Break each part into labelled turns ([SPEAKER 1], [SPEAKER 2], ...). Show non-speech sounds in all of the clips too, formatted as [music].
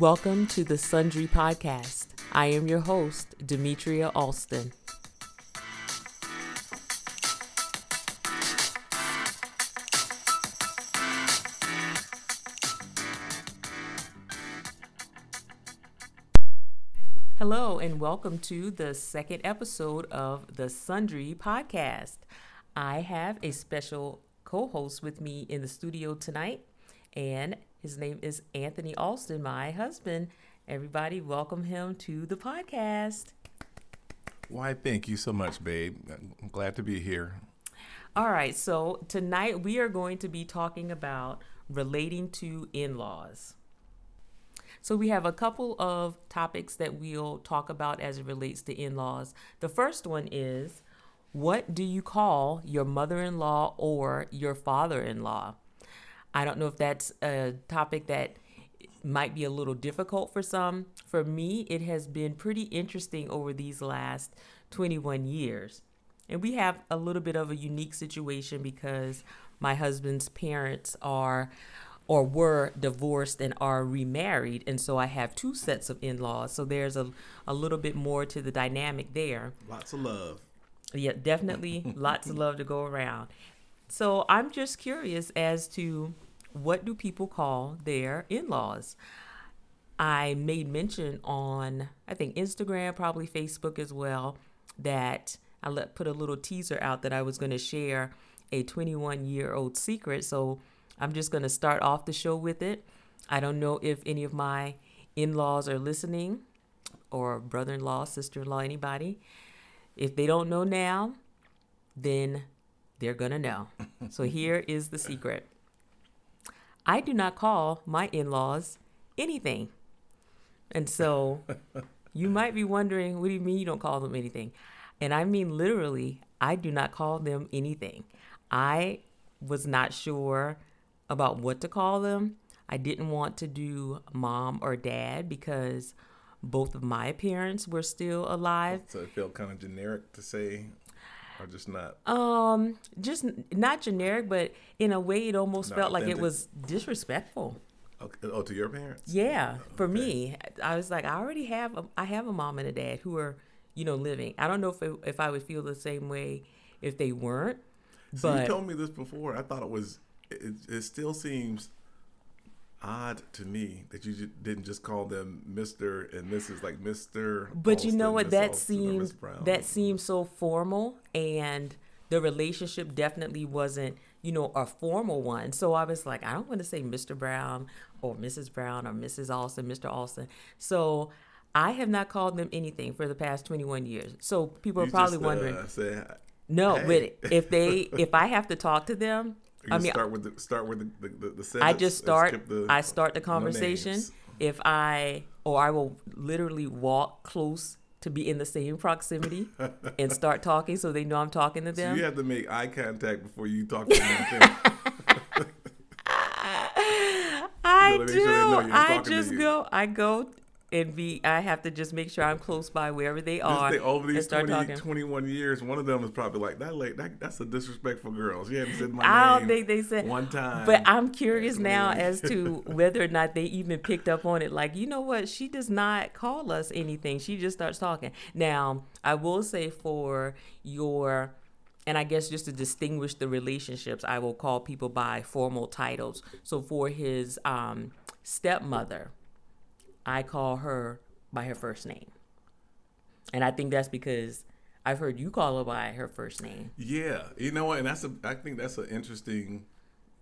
[SPEAKER 1] Welcome to the Sundry Podcast. I am your host, Demetria Alston. Hello, and welcome to the second episode of the Sundry Podcast. I have a special co host with me in the studio tonight, and his name is Anthony Alston, my husband. Everybody, welcome him to the podcast.
[SPEAKER 2] Why, thank you so much, babe. I'm glad to be here.
[SPEAKER 1] All right, so tonight we are going to be talking about relating to in laws. So, we have a couple of topics that we'll talk about as it relates to in laws. The first one is what do you call your mother in law or your father in law? I don't know if that's a topic that might be a little difficult for some. For me, it has been pretty interesting over these last 21 years. And we have a little bit of a unique situation because my husband's parents are or were divorced and are remarried. And so I have two sets of in laws. So there's a, a little bit more to the dynamic there.
[SPEAKER 2] Lots of love.
[SPEAKER 1] Yeah, definitely lots of love to go around. So I'm just curious as to what do people call their in-laws? I made mention on I think Instagram, probably Facebook as well, that I let put a little teaser out that I was going to share a 21 year old secret. So I'm just going to start off the show with it. I don't know if any of my in laws are listening, or brother in law, sister in law, anybody. If they don't know now, then they're going to know. [laughs] so here is the secret I do not call my in laws anything. And so [laughs] you might be wondering, what do you mean you don't call them anything? And I mean literally, I do not call them anything. I was not sure about what to call them. I didn't want to do mom or dad because both of my parents were still alive.
[SPEAKER 2] So it felt kind of generic to say or just not?
[SPEAKER 1] Um, just not generic, but in a way, it almost not felt authentic. like it was disrespectful.
[SPEAKER 2] Okay. Oh, to your parents?
[SPEAKER 1] Yeah, for okay. me, I was like, I already have, a, I have a mom and a dad who are, you know, living. I don't know if it, if I would feel the same way if they weren't.
[SPEAKER 2] So but you told me this before. I thought it was. It, it still seems odd to me that you didn't just call them Mister and Mrs. like Mister.
[SPEAKER 1] But Alston, you know what? Miss that seems that seems so formal, and the relationship definitely wasn't you know a formal one. So I was like, I don't want to say Mr. Brown or Mrs. Brown or Mrs. Alston, Mr. Alston. So. I have not called them anything for the past 21 years. So people you are probably just, uh, wondering. Say, no, hey. but if they [laughs] if I have to talk to them,
[SPEAKER 2] I mean, start with the start with the the, the sentence,
[SPEAKER 1] I just start. The, I start the conversation. No if I or I will literally walk close to be in the same proximity and [laughs] start talking, so they know I'm talking to them.
[SPEAKER 2] So you have to make eye contact before you talk to them. [laughs] [laughs]
[SPEAKER 1] I do. Sure I just go. I go and be I have to just make sure I'm close by wherever they are.
[SPEAKER 2] Thing, over these 20, 21 years, one of them is probably like that. Late, that that's a disrespectful girl. She hadn't said my I don't think
[SPEAKER 1] they said one time. But I'm curious now as to [laughs] whether or not they even picked up on it. Like, you know what? She does not call us anything. She just starts talking. Now, I will say for your and I guess just to distinguish the relationships, I will call people by formal titles. So for his um, stepmother, I call her by her first name. And I think that's because I've heard you call her by her first name.
[SPEAKER 2] Yeah, you know what, and that's a I think that's an interesting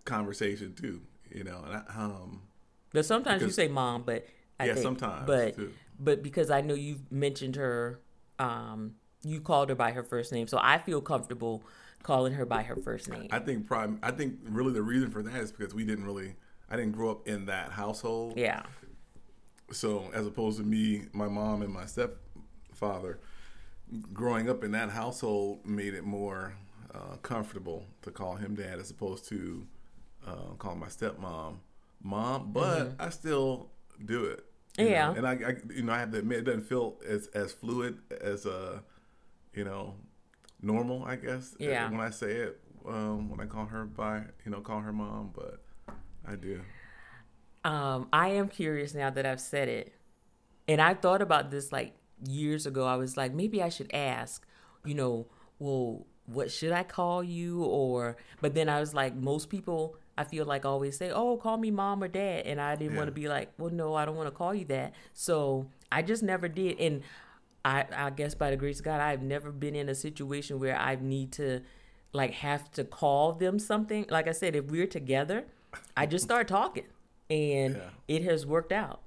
[SPEAKER 2] conversation too. You know, and I, um,
[SPEAKER 1] but sometimes because, you say mom, but
[SPEAKER 2] I yeah, think, sometimes,
[SPEAKER 1] but too. but because I know you've mentioned her, um, you called her by her first name, so I feel comfortable calling her by her first name.
[SPEAKER 2] I think prime. I think really the reason for that is because we didn't really. I didn't grow up in that household.
[SPEAKER 1] Yeah.
[SPEAKER 2] So as opposed to me, my mom and my stepfather, growing up in that household made it more uh, comfortable to call him dad as opposed to uh, calling my stepmom mom. But mm-hmm. I still do it.
[SPEAKER 1] Yeah.
[SPEAKER 2] Know? And I, I, you know, I have to admit, it doesn't feel as as fluid as uh, you know, normal. I guess.
[SPEAKER 1] Yeah.
[SPEAKER 2] When I say it, um, when I call her by, you know, call her mom, but I do.
[SPEAKER 1] Um, I am curious now that I've said it, and I thought about this like years ago. I was like, maybe I should ask, you know, well, what should I call you? Or, but then I was like, most people I feel like always say, oh, call me mom or dad. And I didn't
[SPEAKER 2] Yeah.
[SPEAKER 1] want to be like, well, no, I don't want to call you that. So I just never did. And I, I guess by the grace of God, I've never been in a situation where I need to like have to call them something. Like I said, if we're together, I just start talking and
[SPEAKER 2] Yeah.
[SPEAKER 1] it has worked out.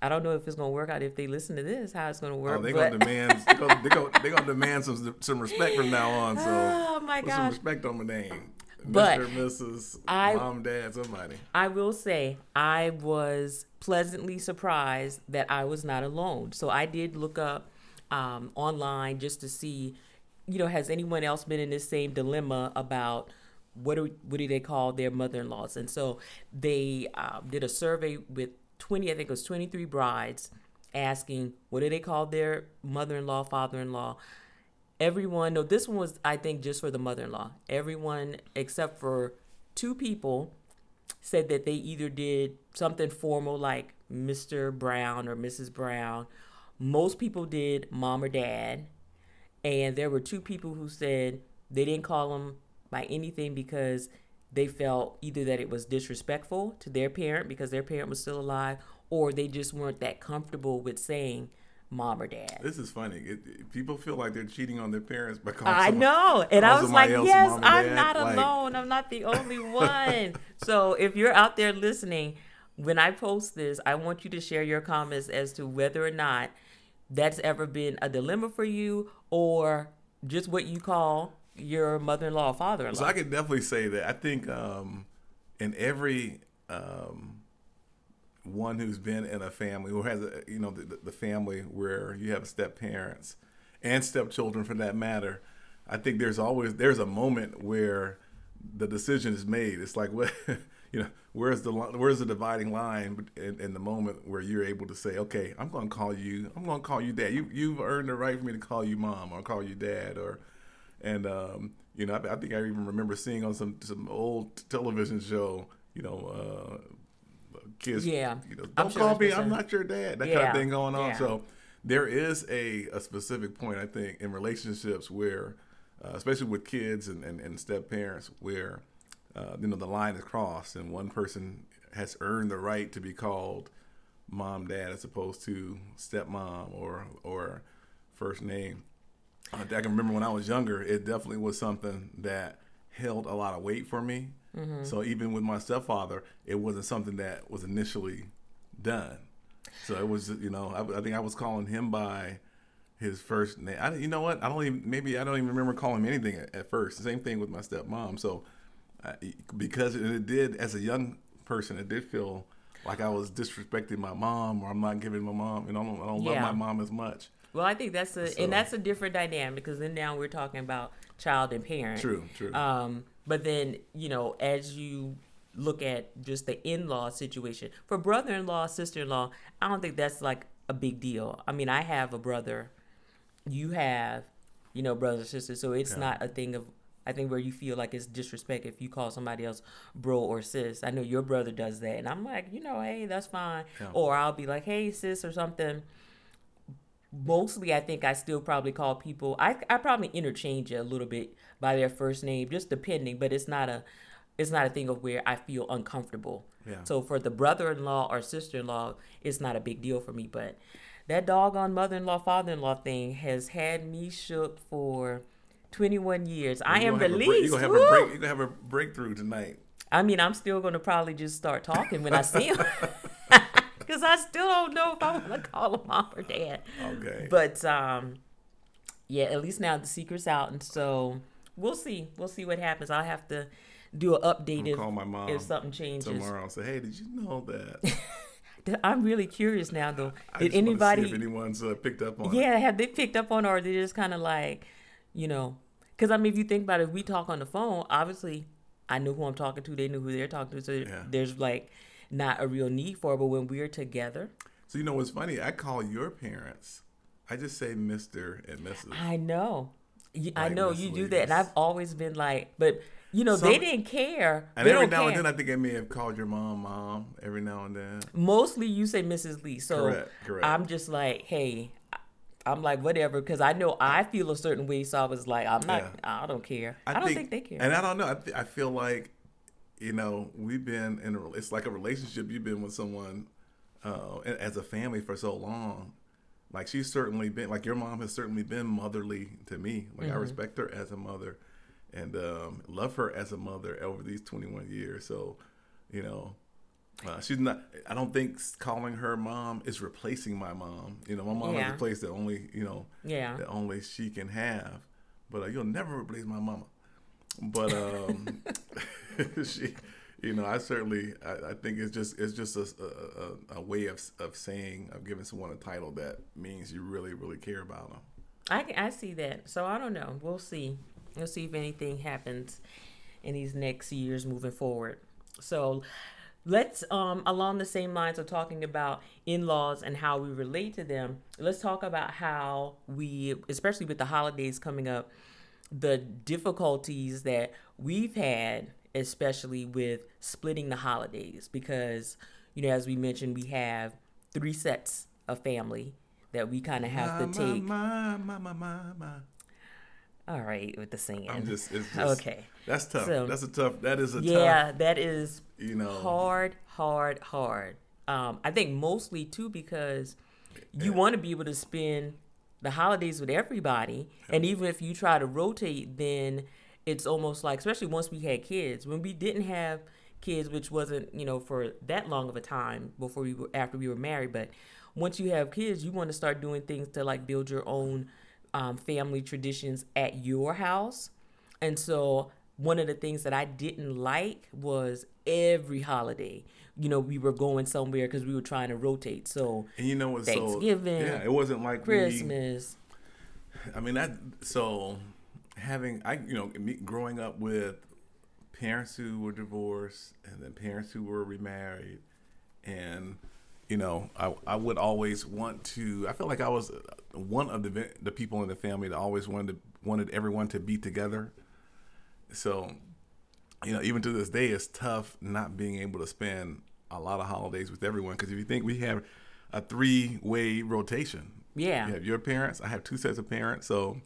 [SPEAKER 1] I don't know if it's gonna work out if they listen to this, how it's gonna work.
[SPEAKER 2] Oh, they're
[SPEAKER 1] but-
[SPEAKER 2] gonna demand. They're gonna, they're gonna, they're gonna demand some some respect from now on. So
[SPEAKER 1] Oh, my
[SPEAKER 2] put some respect on my name,
[SPEAKER 1] But
[SPEAKER 2] Mr. Mrs.
[SPEAKER 1] I-
[SPEAKER 2] Mom, Dad, somebody.
[SPEAKER 1] I will say I was pleasantly surprised that I was not alone. So I did look up um, online just to see, you know, has anyone else been in this same dilemma about what do what do they call their mother-in-laws? And so they um, did a survey with 20, I think it was 23 brides, asking what do they call their mother-in-law, father-in-law. Everyone, no, this one was I think just for the mother-in-law. Everyone except for two people said that they either did something formal like Mr. Brown or Mrs. Brown. Most people did mom or dad. And there were two people who said they didn't call them by anything because they felt either that it was disrespectful to their parent because their parent was still alive or they just weren't that comfortable with saying mom or dad.
[SPEAKER 2] This is funny. It, it- people feel like they're cheating on their parents calling.
[SPEAKER 1] I know. And I was like, yes, I'm not
[SPEAKER 2] Like,
[SPEAKER 1] alone. I'm not the only one. [laughs] so if you're out there listening, when I post this, I want you to share your comments as to whether or not that's ever been a dilemma for you or just what you call your mother in law or father in law. So.
[SPEAKER 2] I can definitely say that. I think um, in every um, one who's been in a family who has a you know the, the family where you have step parents and stepchildren for that matter, I think there's always there's a moment where the decision is made. It's like [laughs] what you know where's the where's the dividing line in, in the moment where you're able to say okay I'm going to call you I'm going to call you dad you you've earned the right for me to call you mom or call you dad or and um, you know, I, I think I even remember seeing on some some old television show, you know, uh, kids,
[SPEAKER 1] Yeah.
[SPEAKER 2] you know,
[SPEAKER 1] I'm
[SPEAKER 2] don't
[SPEAKER 1] sure
[SPEAKER 2] call
[SPEAKER 1] that's
[SPEAKER 2] me, I'm not your dad, that kind of thing going on.
[SPEAKER 1] Yeah.
[SPEAKER 2] So there is a, a specific point I think in relationships where, uh, especially with kids and, and, and step parents, where uh, you know the line is crossed and one person has earned the right to be called mom, dad, as opposed to stepmom or or first name. I can remember when I was younger, it definitely was something that held a lot of weight for me. Mm-hmm. So even with my stepfather, it wasn't something that was initially done. So it was, you know, I, I think I was calling him by his first name. I, you know what? I don't even maybe I don't even remember calling him anything at, at first. Same thing with my stepmom. So I, because it, it did as a young person, it did feel like I was disrespecting my mom or I'm not giving my mom. You know, I don't, I don't love my mom as much.
[SPEAKER 1] Well, I think that's a
[SPEAKER 2] So-
[SPEAKER 1] and that's a different dynamic because then now we're talking about child and parent.
[SPEAKER 2] True, true.
[SPEAKER 1] Um, but then, you know, as you look at just the in law situation, for brother in law, sister in law, I don't think that's like a big deal. I mean, I have a brother, you have, you know, brothers and sisters, so it's
[SPEAKER 2] Yeah.
[SPEAKER 1] not a thing of, I think, where you feel like it's disrespect if you call somebody else bro or sis. I know your brother does that, and I'm like, you know, hey, that's fine.
[SPEAKER 2] Yeah.
[SPEAKER 1] Or I'll be like, hey, sis, or something mostly I think I still probably call people I I probably interchange it a little bit by their first name, just depending, but it's not a it's not a thing of where I feel uncomfortable.
[SPEAKER 2] Yeah.
[SPEAKER 1] So for the brother in law or sister in law, it's not a big deal for me. But that doggone mother in law, father in law thing has had me shook for twenty one years. I am
[SPEAKER 2] gonna have a break-
[SPEAKER 1] released.
[SPEAKER 2] You're gonna have a break. You're gonna have a breakthrough tonight.
[SPEAKER 1] I mean, I'm still gonna probably just start talking when I see him. [laughs] Because I still don't know if I want to [laughs] call him mom or dad.
[SPEAKER 2] Okay.
[SPEAKER 1] But um, yeah, at least now the secret's out, and so we'll see. We'll see what happens. I'll have to do an update if,
[SPEAKER 2] call my mom
[SPEAKER 1] if something changes.
[SPEAKER 2] tomorrow I'll say, "Hey, did you know that?" [laughs]
[SPEAKER 1] I'm really curious now, though. Did anybody?
[SPEAKER 2] see if anyone's uh, picked up on? it.
[SPEAKER 1] Yeah, have they picked up on, it, or they just kind of like, you know? Because I mean, if you think about it, if we talk on the phone, obviously, I know who I'm talking to. They know who they're talking to. So
[SPEAKER 2] Yeah.
[SPEAKER 1] there's like not a real need for. But when we're together,
[SPEAKER 2] So you know what's funny? I call your parents. I just say Mister and Mrs.
[SPEAKER 1] I know. You- I know
[SPEAKER 2] Miss
[SPEAKER 1] you do that, and I've always been like, but you know,
[SPEAKER 2] Some-
[SPEAKER 1] they didn't care.
[SPEAKER 2] And
[SPEAKER 1] they
[SPEAKER 2] every now
[SPEAKER 1] care.
[SPEAKER 2] and then, I think I may have called your mom, mom. Every now and then.
[SPEAKER 1] Mostly you say Mrs. Lee. So
[SPEAKER 2] Correct, correct.
[SPEAKER 1] I'm just like, hey, I'm like, whatever, because I know I feel a certain way. So I was like, I'm not,
[SPEAKER 2] Yeah.
[SPEAKER 1] I don't care. I, don't think, they care.
[SPEAKER 2] And I don't know. I, th- I feel like, you know, we've been in a, it's like a relationship. You've been with someone uh, as a family for so long. Like she's certainly been, like your mom has certainly been motherly to me. Like
[SPEAKER 1] Mm-hmm.
[SPEAKER 2] I respect her as a mother and um, love her as a mother over these 21 years. So, you know, uh, she's not. I don't think calling her mom is replacing my mom. You know, my mom
[SPEAKER 1] Yeah.
[SPEAKER 2] has a place that only you know
[SPEAKER 1] Yeah.
[SPEAKER 2] that only she can have. But uh, you'll never replace my mama. But um, [laughs] [laughs] she, you know, I certainly, I, I think it's just it's just a, a, a, way of of saying of giving someone a title that means you really really care about them.
[SPEAKER 1] I, I see that. So I don't know. We'll see. We'll see if anything happens in these next years moving forward. So let's um along the same lines of talking about in-laws and how we relate to them let's talk about how we especially with the holidays coming up the difficulties that we've had especially with splitting the holidays because you know as we mentioned we have three sets of family that we kind of have to take
[SPEAKER 2] my, my, my, my, my.
[SPEAKER 1] all right with the singing
[SPEAKER 2] I'm just, it's just
[SPEAKER 1] okay
[SPEAKER 2] That's tough.
[SPEAKER 1] So-
[SPEAKER 2] that's a tough. That is a tough.
[SPEAKER 1] yeah
[SPEAKER 2] tough.
[SPEAKER 1] that is
[SPEAKER 2] You know,
[SPEAKER 1] hard, hard, hard. Um, I think mostly too because you want to be able to spend the holidays with everybody, and even if you try to rotate, then it's almost like, especially once we had kids, when we didn't have kids, which wasn't you know for that long of a time before we were after we were married, but once you have kids, you want to start doing things to like build your own um, family traditions at your house. And so one of the things that I didn't like was every holiday, you know, we were going somewhere because we were trying to rotate. So
[SPEAKER 2] and you know what?
[SPEAKER 1] Thanksgiving,
[SPEAKER 2] So, yeah, it wasn't like we-
[SPEAKER 1] Christmas,
[SPEAKER 2] I mean that. So having I you know me growing up with parents who were divorced and then parents who were remarried, and you know I I would always want to. I felt like I was one of the the people in the family that always wanted to, wanted everyone to be together. So you know even to this day it's tough not being able to spend a lot of holidays with everyone because if you think we have a three way rotation
[SPEAKER 1] yeah,
[SPEAKER 2] you have your parents. I have two sets of parents. So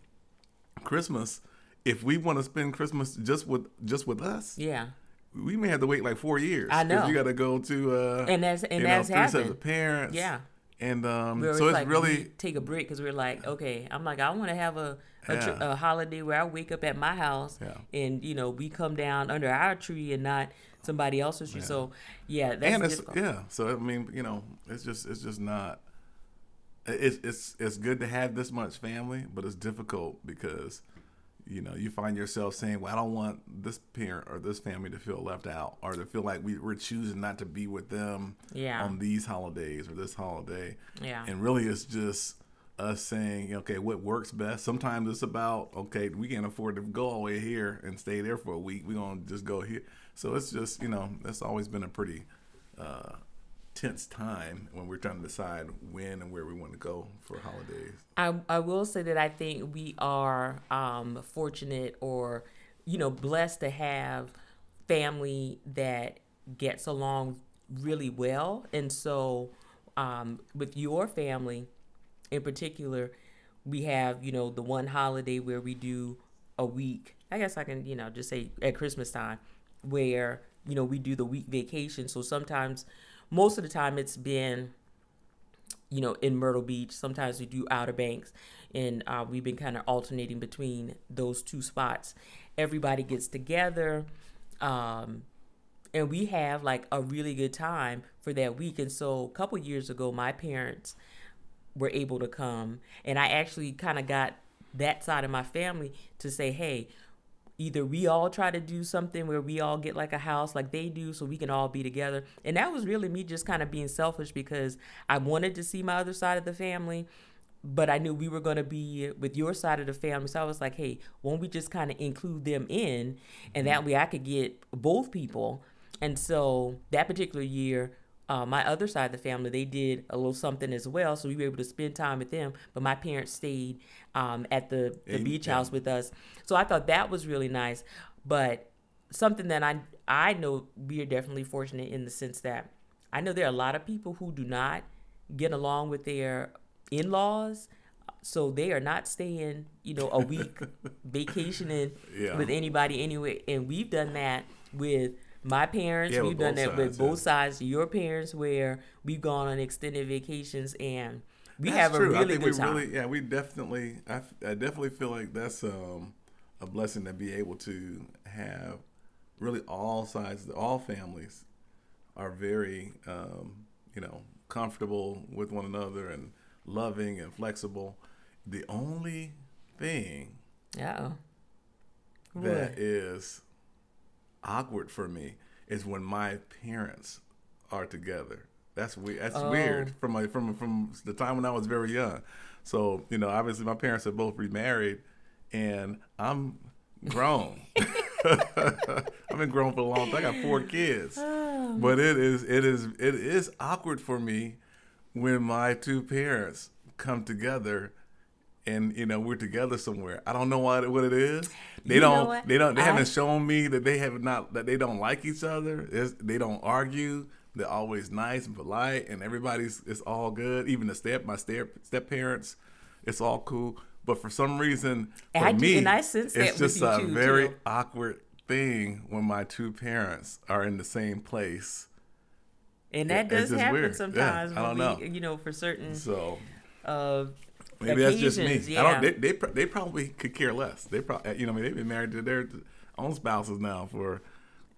[SPEAKER 2] Christmas, if we want to spend Christmas just with just with us,
[SPEAKER 1] yeah,
[SPEAKER 2] we may have to wait like four years.
[SPEAKER 1] I know.
[SPEAKER 2] You got to go to uh,
[SPEAKER 1] And that's- and that's
[SPEAKER 2] know,
[SPEAKER 1] happened.
[SPEAKER 2] of parents.
[SPEAKER 1] yeah.
[SPEAKER 2] and um, so it's
[SPEAKER 1] like,
[SPEAKER 2] really
[SPEAKER 1] take a break because we're like, okay, I'm like, I want to have a a, tr-
[SPEAKER 2] Yeah.
[SPEAKER 1] a holiday where I wake up at my house
[SPEAKER 2] Yeah.
[SPEAKER 1] and you know we come down under our tree and not somebody else's tree. So yeah, that's
[SPEAKER 2] and it's
[SPEAKER 1] difficult.
[SPEAKER 2] yeah. So I mean, you know, it's just it's just not. It's it's it's good to have this much family, but it's difficult because you know you find yourself saying, "Well, I don't want this parent or this family to feel left out, or to feel like we, we're choosing not to be with them
[SPEAKER 1] Yeah.
[SPEAKER 2] on these holidays or this holiday."
[SPEAKER 1] Yeah.
[SPEAKER 2] and really, it's just us saying, "Okay, what works best." Sometimes it's about, "Okay, we can't afford to go all the way here and stay there for a week. We're gonna just go here." So it's just you know that's always been a pretty uh, tense time when we're trying to decide when and where we want to go for holidays.
[SPEAKER 1] I, I will say that I think we are um, fortunate or, you know, blessed to have family that gets along really well. And so, um, with your family in particular, we have, you know, the one holiday where we do a week. I guess I can, you know, just say at Christmas time where, you know, we do the week vacation. So sometimes, most of the time, it's been you know, in Myrtle Beach. Sometimes we do Outer Banks, and uh, we've been kind of alternating between those two spots. Everybody gets together, um, and we have like a really good time for that week. And so, a couple years ago, my parents were able to come, and I actually kind of got that side of my family to say, "Hey." Either we all try to do something where we all get like a house like they do so we can all be together. And that was really me just kind of being selfish because I wanted to see my other side of the family, but I knew we were going to be with your side of the family. So I was like, hey, won't we just kind of include them in? And that way I could get both people. And so that particular year, uh, my other side of the family, they did a little something as well. So we were able to spend time with them. But my parents stayed um, at the, the beach house with us. So I thought that was really nice. But something that I I know we are definitely fortunate in the sense that I know there are a lot of people who do not get along with their in-laws so they are not staying you know a week [laughs] vacationing
[SPEAKER 2] Yeah.
[SPEAKER 1] with anybody anyway and we've done that with my parents
[SPEAKER 2] Yeah,
[SPEAKER 1] we've done that with
[SPEAKER 2] sides,
[SPEAKER 1] both sides. Your parents where we've gone on extended vacations and we
[SPEAKER 2] That's
[SPEAKER 1] have a really
[SPEAKER 2] I think
[SPEAKER 1] good
[SPEAKER 2] we
[SPEAKER 1] time.
[SPEAKER 2] really, yeah, we definitely, I definitely feel like that's um, a blessing to be able to have really all sides, all families are very, um, you know, comfortable with one another and loving and flexible. The only thing
[SPEAKER 1] yeah.
[SPEAKER 2] that is awkward for me is when my parents are together. That's weird. That's
[SPEAKER 1] Oh.
[SPEAKER 2] weird from my from from the time when I was very young. So you know, obviously my parents are both remarried, and I'm grown. [laughs] [laughs] I've been grown for a long time. I got four kids, oh. but it is it is it is awkward for me when my two parents come together and you know we're together somewhere. I don't know what what it is. They
[SPEAKER 1] You
[SPEAKER 2] don't. They don't. They
[SPEAKER 1] I-
[SPEAKER 2] haven't shown me that they have not that they don't like each other. It's, they don't argue. They're always nice and polite, and everybody's it's all good. Even the step my step step parents, it's all cool. But for some reason, for
[SPEAKER 1] I do-
[SPEAKER 2] me,
[SPEAKER 1] sense
[SPEAKER 2] it's just a
[SPEAKER 1] too,
[SPEAKER 2] very
[SPEAKER 1] too.
[SPEAKER 2] awkward thing when my two parents are in the same place.
[SPEAKER 1] and that does happen
[SPEAKER 2] weird. Yeah,
[SPEAKER 1] sometimes
[SPEAKER 2] I don't know.
[SPEAKER 1] we, you know for certain
[SPEAKER 2] So
[SPEAKER 1] uh
[SPEAKER 2] Maybe that's just me.
[SPEAKER 1] occasions,
[SPEAKER 2] I don't. They, they they probably could care less. They probably you know I mean they've been married to their own spouses now for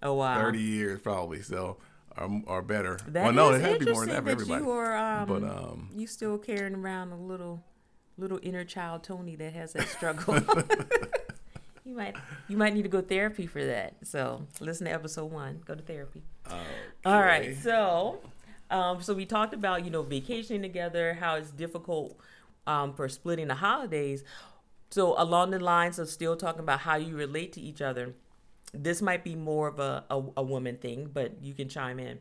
[SPEAKER 1] oh wow
[SPEAKER 2] thirty years probably. So or, or better.
[SPEAKER 1] That
[SPEAKER 2] well, no, it had to be more than that for everybody.
[SPEAKER 1] you are um,
[SPEAKER 2] But, um,
[SPEAKER 1] you still carrying around a little little inner child Tony that has that struggle. [laughs] [laughs] you might you might need to go therapy for that. So listen to episode one. Go to therapy. All right. So, um, so we talked about you know vacationing together, how it's difficult um, for splitting the holidays. So along the lines of still talking about how you relate to each other, this might be more of a, a, a woman thing, but you can chime in.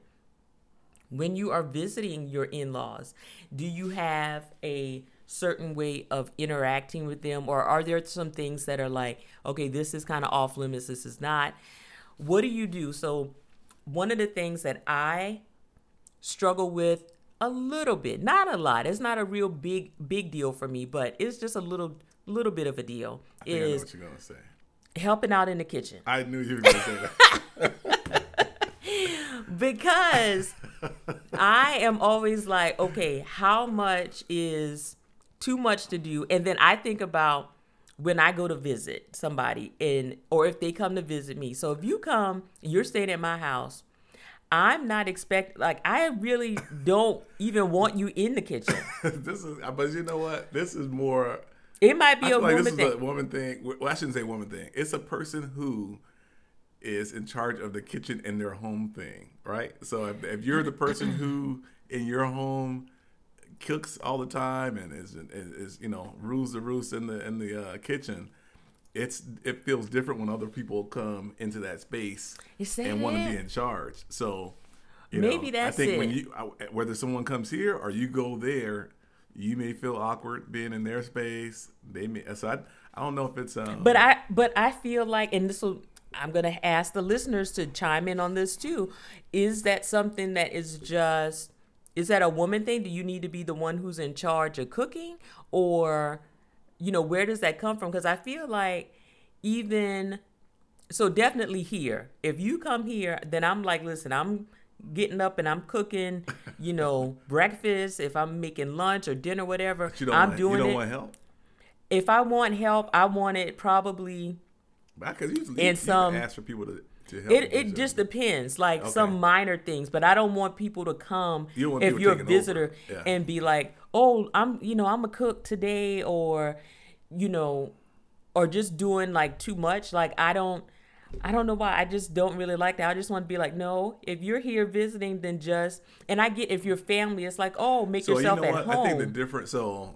[SPEAKER 1] When you are visiting your in-laws, do you have a certain way of interacting with them, or are there some things that are like, okay, this is kind of off limits, this is not? What do you do? So one of the things that I struggle with a little bit, not a lot. It's not a real big big deal for me, but it's just a little little bit of a deal.
[SPEAKER 2] I think I know what you're gonna say.
[SPEAKER 1] helping out in the kitchen
[SPEAKER 2] I knew you were gonna say that. [laughs]
[SPEAKER 1] because I am always like, okay, how much is too much to do? And then I think about when I go to visit somebody and or if they come to visit me. So if you come, you're staying at my house, I'm not expect like I really don't even want you in the kitchen. [laughs]
[SPEAKER 2] this is, but you know what? This is more.
[SPEAKER 1] It might be
[SPEAKER 2] I
[SPEAKER 1] a
[SPEAKER 2] like
[SPEAKER 1] woman
[SPEAKER 2] this is
[SPEAKER 1] thing.
[SPEAKER 2] a woman thing. Well, I shouldn't say woman thing. It's a person who is in charge of the kitchen in their home thing, right? So if, if you're the person who in your home cooks all the time and is is, is you know rules the roost in the in the uh, kitchen, it's it feels different when other people come into that space and want to be in charge. So you
[SPEAKER 1] Maybe
[SPEAKER 2] know,
[SPEAKER 1] that's
[SPEAKER 2] I think when you whether someone comes here or you go there, you may feel awkward being in their space. They may so I I don't know if it's um
[SPEAKER 1] But I but I feel like and this will I'm gonna ask the listeners to chime in on this too. Is that something that is just is that a woman thing? Do you need to be the one who's in charge of cooking? Or, you know, where does that come from? Because I feel like even so definitely here. If you come here, then I'm like, listen, I'm getting up and I'm cooking, you know, [laughs] breakfast, if I'm making lunch or dinner, whatever.
[SPEAKER 2] you don't
[SPEAKER 1] I'm
[SPEAKER 2] want,
[SPEAKER 1] doing
[SPEAKER 2] you don't
[SPEAKER 1] it.
[SPEAKER 2] want help.
[SPEAKER 1] if I want help, I want it probably
[SPEAKER 2] Because usually
[SPEAKER 1] And some-
[SPEAKER 2] ask for people to, to help.
[SPEAKER 1] It it just depends, like
[SPEAKER 2] Okay.
[SPEAKER 1] some minor things, but I don't want people to come
[SPEAKER 2] You
[SPEAKER 1] if you're a visitor
[SPEAKER 2] Yeah.
[SPEAKER 1] and be like, "Oh, I'm you know I'm a cook today," or you know, or just doing like too much. Like I don't, I don't know why. I just don't really like that. I just want to be like, no, if you're here visiting, then just and I get if you're family, it's like, oh, make
[SPEAKER 2] So
[SPEAKER 1] yourself
[SPEAKER 2] you know
[SPEAKER 1] at
[SPEAKER 2] what?
[SPEAKER 1] home.
[SPEAKER 2] I think the difference. So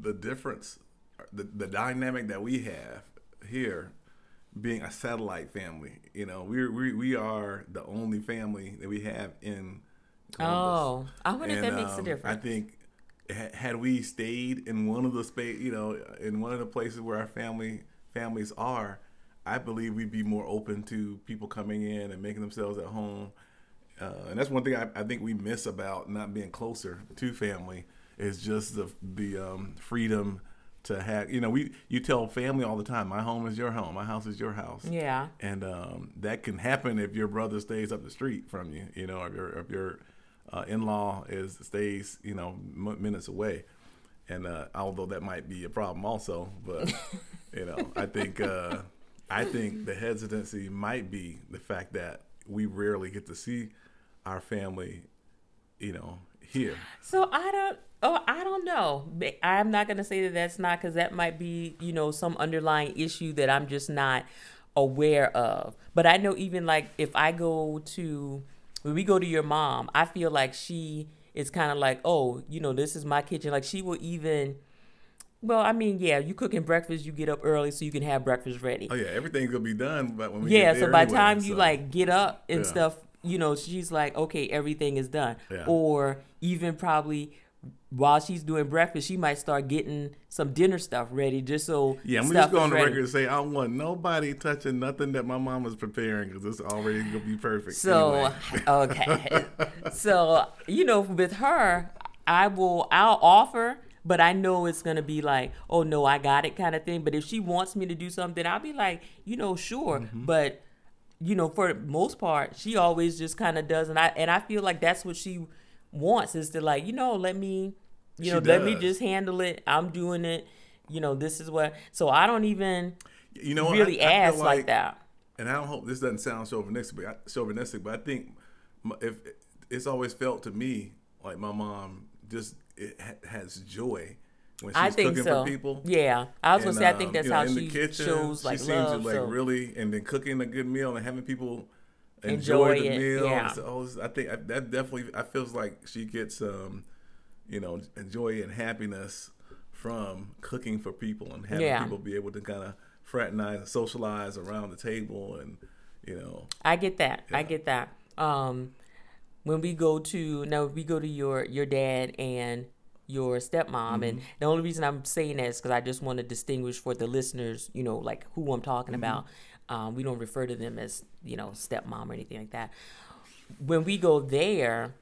[SPEAKER 2] the difference, the the dynamic that we have here, being a satellite family. You know, we we we are the only family that we have in.
[SPEAKER 1] oh, I wonder if that
[SPEAKER 2] And,
[SPEAKER 1] makes a
[SPEAKER 2] um,
[SPEAKER 1] difference.
[SPEAKER 2] I think had we stayed in one of the space, you know, in one of the places where our family families are, I believe we'd be more open to people coming in and making themselves at home. Uh, and that's one thing I, I, think we miss about not being closer to family is just the the um, freedom to have. You know, we you tell family all the time, "My home is your home, my house is your house."
[SPEAKER 1] Yeah.
[SPEAKER 2] And um, that can happen if your brother stays up the street from you. You know, if your if your uh, in-law is stays you know m- minutes away. And uh, although that might be a problem also but [laughs] you know i think uh, i think the hesitancy might be the fact that we rarely get to see our family you know here.
[SPEAKER 1] So i don't oh i don't know. I'm not going to say that that's not because that might be you know some underlying issue that i'm just not aware of. But i know even like if i go to when we go to your mom, I feel like she is kind of like, oh, you know, this is my kitchen. Like she will even. Well, I mean, yeah, you cooking breakfast, you get up early so you can have breakfast ready.
[SPEAKER 2] Oh yeah, everything's gonna be done, but when we
[SPEAKER 1] yeah,
[SPEAKER 2] so
[SPEAKER 1] by
[SPEAKER 2] the
[SPEAKER 1] time
[SPEAKER 2] so.
[SPEAKER 1] you like get up and
[SPEAKER 2] Yeah.
[SPEAKER 1] stuff, you know, she's like, okay, everything is done.
[SPEAKER 2] Yeah.
[SPEAKER 1] Or even probably while she's doing breakfast, she might start getting some dinner stuff ready just so
[SPEAKER 2] Yeah, I'm just going
[SPEAKER 1] is
[SPEAKER 2] on the record and say I don't want nobody touching nothing that my mom was preparing because it's already gonna be perfect.
[SPEAKER 1] So
[SPEAKER 2] anyway. [laughs]
[SPEAKER 1] okay, so you know, with her, I will I'll offer, but I know it's gonna be like, oh no, I got it kind of thing. But if she wants me to do something, I'll be like, you know, sure.
[SPEAKER 2] Mm-hmm.
[SPEAKER 1] But you know, for the most part, she always just kind of does, and I and I feel like that's what she wants is to like, you know, let me, you
[SPEAKER 2] She
[SPEAKER 1] know, let me just handle it. I'm doing it. You know, this is what. So I don't even
[SPEAKER 2] you know,
[SPEAKER 1] really
[SPEAKER 2] I, I
[SPEAKER 1] ask like that.
[SPEAKER 2] and I don't hope this doesn't sound chauvinistic, but I, chauvinistic, but I think if it's always felt to me like my mom just it ha- has joy when she's
[SPEAKER 1] I think
[SPEAKER 2] cooking
[SPEAKER 1] so.
[SPEAKER 2] for people.
[SPEAKER 1] Yeah, I was
[SPEAKER 2] And,
[SPEAKER 1] gonna say I think
[SPEAKER 2] um,
[SPEAKER 1] that's
[SPEAKER 2] you know,
[SPEAKER 1] how she
[SPEAKER 2] kitchen,
[SPEAKER 1] shows like
[SPEAKER 2] she
[SPEAKER 1] love.
[SPEAKER 2] seems to like
[SPEAKER 1] so.
[SPEAKER 2] really, and then cooking a good meal and having people enjoy,
[SPEAKER 1] Enjoy
[SPEAKER 2] the meal.
[SPEAKER 1] yeah.
[SPEAKER 2] So I, think that definitely I feels like she gets um, you know, joy and happiness from cooking for people and having
[SPEAKER 1] Yeah.
[SPEAKER 2] people be able to kind of fraternize and socialize around the table and you know
[SPEAKER 1] I get that. I get that. Um, when we go to now, we go to your your dad and your stepmom, and
[SPEAKER 2] Mm-hmm.
[SPEAKER 1] the only reason I'm saying that is because I just want to distinguish for the listeners, you know, like who I'm talking
[SPEAKER 2] Mm-hmm.
[SPEAKER 1] about. Um, we don't refer to them as you know stepmom or anything like that. When we go there,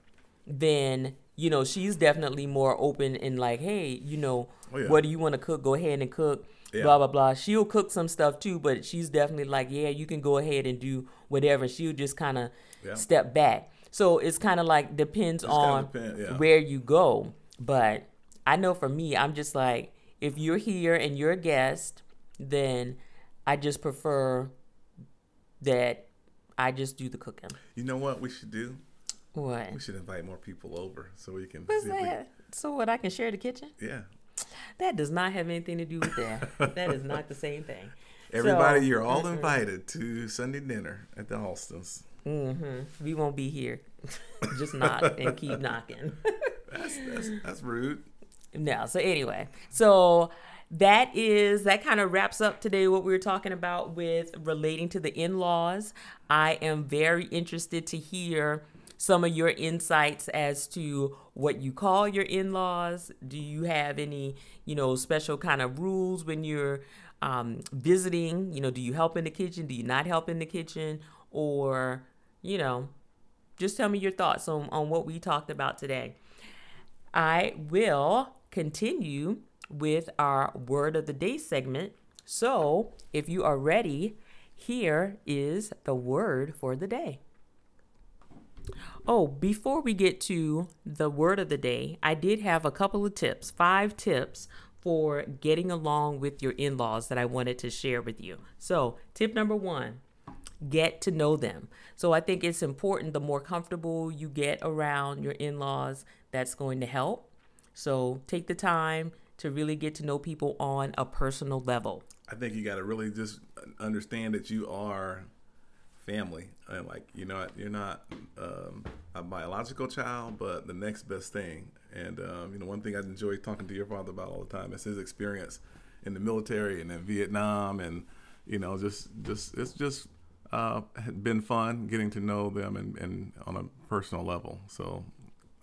[SPEAKER 1] then you know she's definitely more open and like, hey, you know,
[SPEAKER 2] Oh, yeah.
[SPEAKER 1] what do you want to cook? Go ahead and cook.
[SPEAKER 2] Yeah.
[SPEAKER 1] Blah blah blah. She'll cook some stuff too, but she's definitely like, yeah, you can go ahead and do whatever. She'll just kind of
[SPEAKER 2] Yeah.
[SPEAKER 1] step back. So it's kind of like depends
[SPEAKER 2] kinda
[SPEAKER 1] on
[SPEAKER 2] depend- yeah.
[SPEAKER 1] where you go. But I know for me, I'm just like, if you're here and you're a guest, then I just prefer that I just do the cooking.
[SPEAKER 2] you know what we should do
[SPEAKER 1] What?
[SPEAKER 2] we should invite more people over so we can
[SPEAKER 1] What's
[SPEAKER 2] if we-
[SPEAKER 1] that? So what? I can share the kitchen?
[SPEAKER 2] yeah
[SPEAKER 1] That does not have anything to do with that. [laughs] that is not the same thing.
[SPEAKER 2] everybody
[SPEAKER 1] So-
[SPEAKER 2] you're all invited to sunday dinner at the Alstons
[SPEAKER 1] hmm We won't be here. [laughs] Just knock and keep knocking.
[SPEAKER 2] that's that's that's rude
[SPEAKER 1] no. So anyway, so that is that kind of wraps up today what we were talking about with relating to the in-laws. I am very interested to hear some of your insights as to what you call your in-laws. Do you have any, you know, special kind of rules when you're um, visiting? You know, do you help in the kitchen? Do you not help in the kitchen? Or, you know, just tell me your thoughts on, on what we talked about today. I will continue with our word of the day segment. So, if you are ready, here is the word for the day. Oh, before we get to the word of the day, I did have a couple of tips, five tips for getting along with your in laws that I wanted to share with you. So, tip number one get to know them. So I think it's important the more comfortable you get around your in laws, that's going to help. So take the time to really get to know people on a personal level.
[SPEAKER 2] I think you got to really just understand that you are family, and like you know, you're not um, a biological child, but the next best thing. And um, you know, one thing I enjoy talking to your father about all the time is his experience in the military and in Vietnam, and you know, just just it's just uh, been fun getting to know them and, and on a personal level. So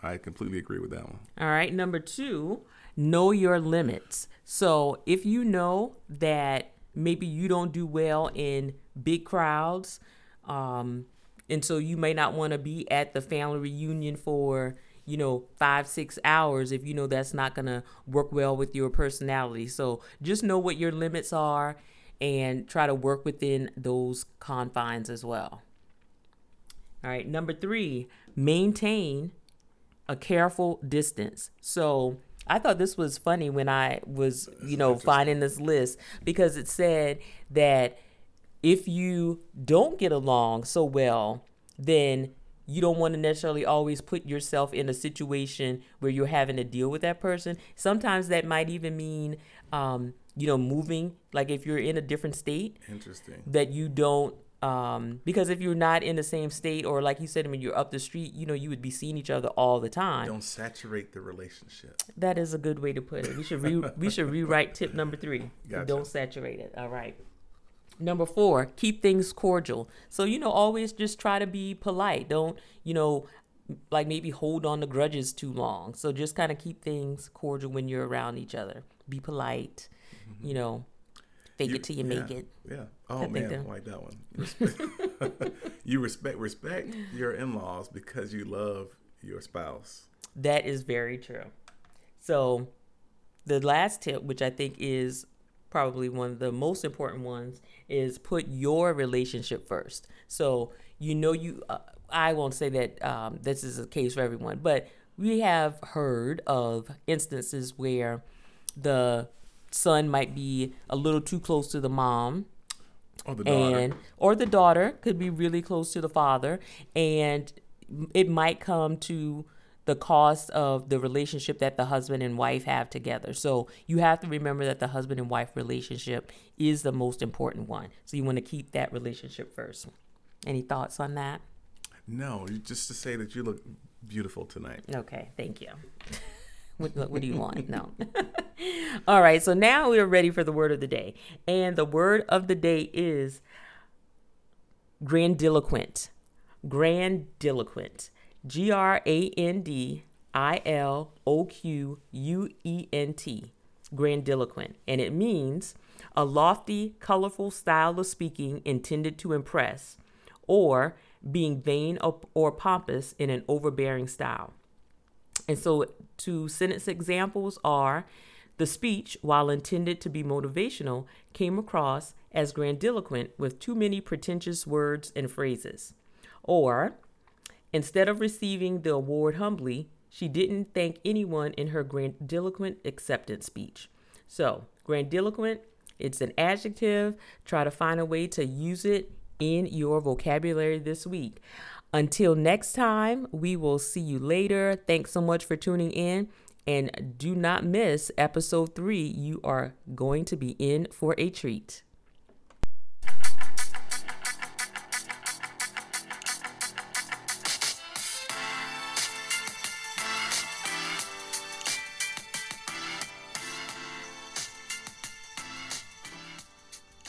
[SPEAKER 2] I completely agree with that one.
[SPEAKER 1] All right. Number two, know your limits. So if you know that maybe you don't do well in big crowds. Um, and so you may not want to be at the family reunion for, you know, five, six hours if you know that's not going to work well with your personality. So just know what your limits are and try to work within those confines as well. All right, number three, maintain a careful distance. So I thought this was funny when I was, you know, finding this list because it said that if you don't get along so well, then you don't want to necessarily always put yourself in a situation where you're having to deal with that person. Sometimes that might even mean, um, you know, moving. Like if you're in a different state,
[SPEAKER 2] Interesting.
[SPEAKER 1] that you don't um because if you're not in the same state or like you said I mean you're up the street you know you would be seeing each other all the time.
[SPEAKER 2] Don't saturate the relationship.
[SPEAKER 1] that is a good way to put it. We should re- [laughs] we should rewrite tip number 3
[SPEAKER 2] Gotcha.
[SPEAKER 1] don't saturate it. All right. Number 4 keep things cordial. So you know always just try to be polite. Don't you know like maybe hold on to grudges too long. So just kind of keep things cordial when you're around each other. Be polite you know fake
[SPEAKER 2] You-
[SPEAKER 1] it till you make it
[SPEAKER 2] Yeah. Oh
[SPEAKER 1] think
[SPEAKER 2] man, I like that one. Respect. [laughs] you respect respect your in-laws because you love your spouse.
[SPEAKER 1] That is very true. So, the last tip, which I think is probably one of the most important ones, is put your relationship first. So, you know, you, uh, I won't say that um, this is the case for everyone, but we have heard of instances where the son might be a little too close to the mom
[SPEAKER 2] Oh, the daughter.
[SPEAKER 1] and or the daughter could be really close to the father and it might come to the cost of the relationship that the husband and wife have together so you have to remember that the husband and wife relationship is the most important one so you want to keep that relationship first any thoughts on that
[SPEAKER 2] no, just to say that you look beautiful tonight.
[SPEAKER 1] Okay, thank you. [laughs] what, what do you want? No. [laughs] All right, so now we are ready for the word of the day. And the word of the day is grandiloquent. Grandiloquent. G R A N D I L O Q U E N T. Grandiloquent. And it means a lofty, colorful style of speaking intended to impress, or being vain or, or pompous in an overbearing style. And so, two sentence examples are the speech, while intended to be motivational, came across as grandiloquent with too many pretentious words and phrases. Or, instead of receiving the award humbly, she didn't thank anyone in her grandiloquent acceptance speech. So, grandiloquent, it's an adjective. Try to find a way to use it in your vocabulary this week. Until next time, we will see you later. Thanks so much for tuning in. And do not miss episode three. You are going to be in for a treat.